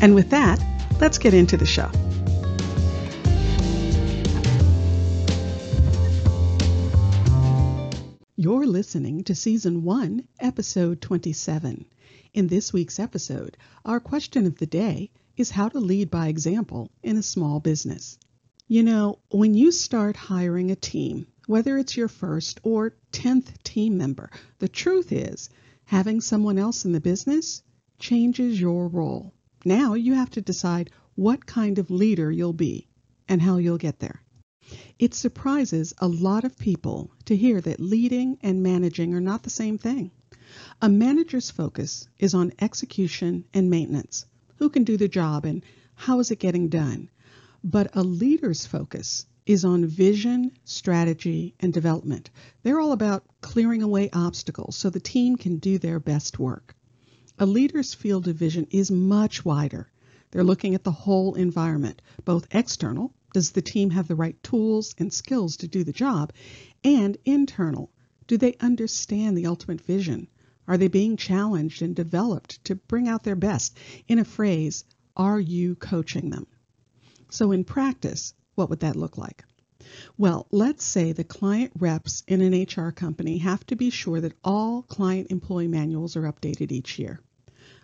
And with that, let's get into the show. You're listening to Season 1, Episode 27. In this week's episode, our question of the day is how to lead by example in a small business. You know, when you start hiring a team, whether it's your first or 10th team member, the truth is having someone else in the business changes your role. Now you have to decide what kind of leader you'll be and how you'll get there. It surprises a lot of people to hear that leading and managing are not the same thing. A manager's focus is on execution and maintenance. Who can do the job and how is it getting done? But a leader's focus is on vision, strategy, and development. They're all about clearing away obstacles so the team can do their best work. A leader's field of vision is much wider. They're looking at the whole environment, both external, does the team have the right tools and skills to do the job, and internal, do they understand the ultimate vision? Are they being challenged and developed to bring out their best? In a phrase, are you coaching them? So, in practice, what would that look like? Well, let's say the client reps in an HR company have to be sure that all client employee manuals are updated each year.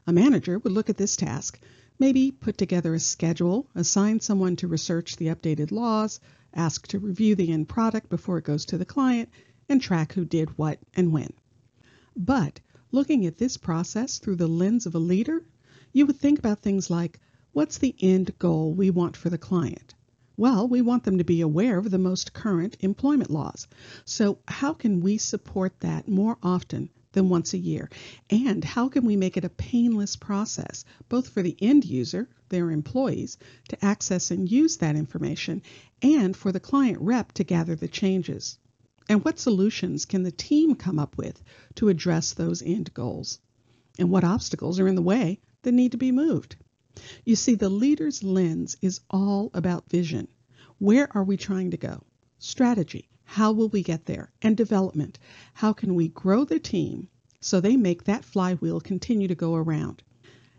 A manager would look at this task, maybe put together a schedule, assign someone to research the updated laws, ask to review the end product before it goes to the client, and track who did what and when. But looking at this process through the lens of a leader, you would think about things like what's the end goal we want for the client? Well, we want them to be aware of the most current employment laws. So, how can we support that more often than once a year? And how can we make it a painless process, both for the end user, their employees, to access and use that information, and for the client rep to gather the changes? And what solutions can the team come up with to address those end goals? And what obstacles are in the way that need to be moved? You see, the leader's lens is all about vision. Where are we trying to go? Strategy. How will we get there? And development. How can we grow the team so they make that flywheel continue to go around?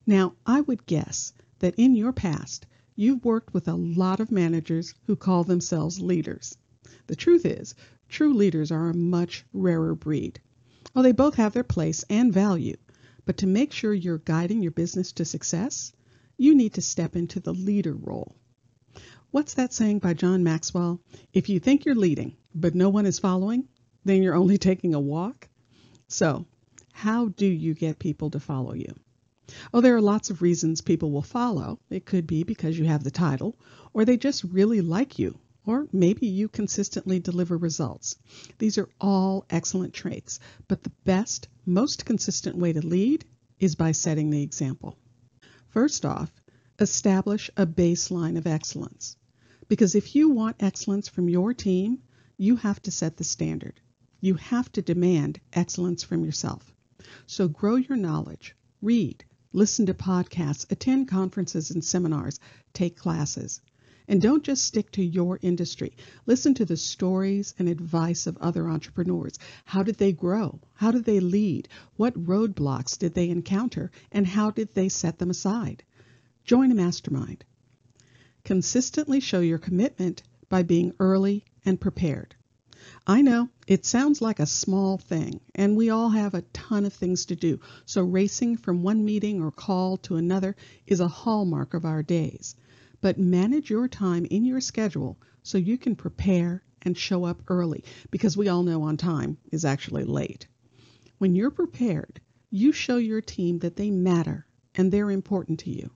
Now, I would guess that in your past, you've worked with a lot of managers who call themselves leaders. The truth is, true leaders are a much rarer breed. Well, they both have their place and value, but to make sure you're guiding your business to success, you need to step into the leader role. What's that saying by John Maxwell? If you think you're leading, but no one is following, then you're only taking a walk. So, how do you get people to follow you? Oh, there are lots of reasons people will follow. It could be because you have the title, or they just really like you, or maybe you consistently deliver results. These are all excellent traits, but the best, most consistent way to lead is by setting the example. First off, establish a baseline of excellence. Because if you want excellence from your team, you have to set the standard. You have to demand excellence from yourself. So grow your knowledge, read, listen to podcasts, attend conferences and seminars, take classes. And don't just stick to your industry. Listen to the stories and advice of other entrepreneurs. How did they grow? How did they lead? What roadblocks did they encounter? And how did they set them aside? Join a mastermind. Consistently show your commitment by being early and prepared. I know it sounds like a small thing, and we all have a ton of things to do, so racing from one meeting or call to another is a hallmark of our days. but manage your time in your schedule so you can prepare and show up early because we all know on time is actually late. When you're prepared, you show your team that they matter and they're important to you.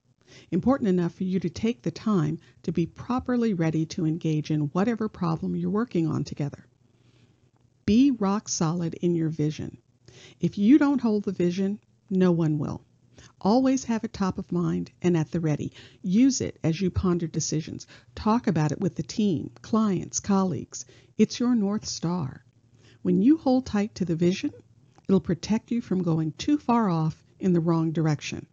Important enough for you to take the time to be properly ready to engage in whatever problem you're working on together. Be rock solid in your vision. If you don't hold the vision, no one will. Always have it top of mind and at the ready. Use it as you ponder decisions. Talk about it with the team, clients, colleagues. It's your North Star. When you hold tight to the vision, it'll protect you from going too far off in the wrong direction.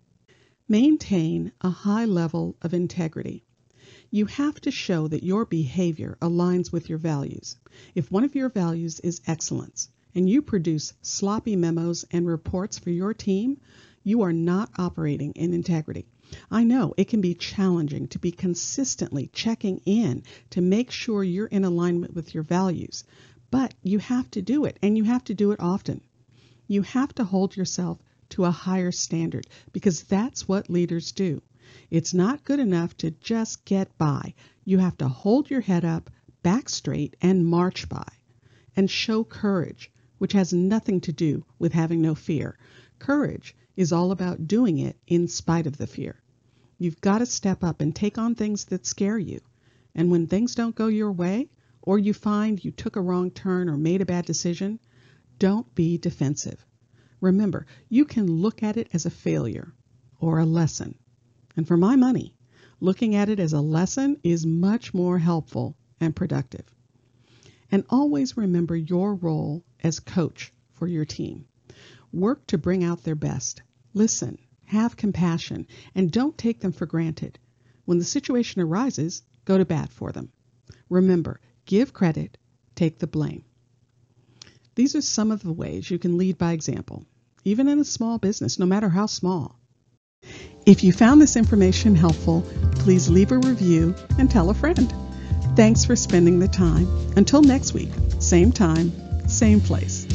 Maintain a high level of integrity. You have to show that your behavior aligns with your values. If one of your values is excellence and you produce sloppy memos and reports for your team, you are not operating in integrity. I know it can be challenging to be consistently checking in to make sure you're in alignment with your values, but you have to do it and you have to do it often. You have to hold yourself to a higher standard because that's what leaders do. It's not good enough to just get by. You have to hold your head up, back straight, and march by. And show courage, which has nothing to do with having no fear. Courage is all about doing it in spite of the fear. You've got to step up and take on things that scare you. And when things don't go your way, or you find you took a wrong turn or made a bad decision, don't be defensive. Remember, you can look at it as a failure or a lesson. And for my money, looking at it as a lesson is much more helpful and productive. And always remember your role as coach for your team. Work to bring out their best Listen, have compassion, and don't take them for granted. When the situation arises, go to bat for them. Remember, give credit, take the blame. These are some of the ways you can lead by example, even in a small business, no matter how small. If you found this information helpful, please leave a review and tell a friend. Thanks for spending the time. Until next week, same time, same place.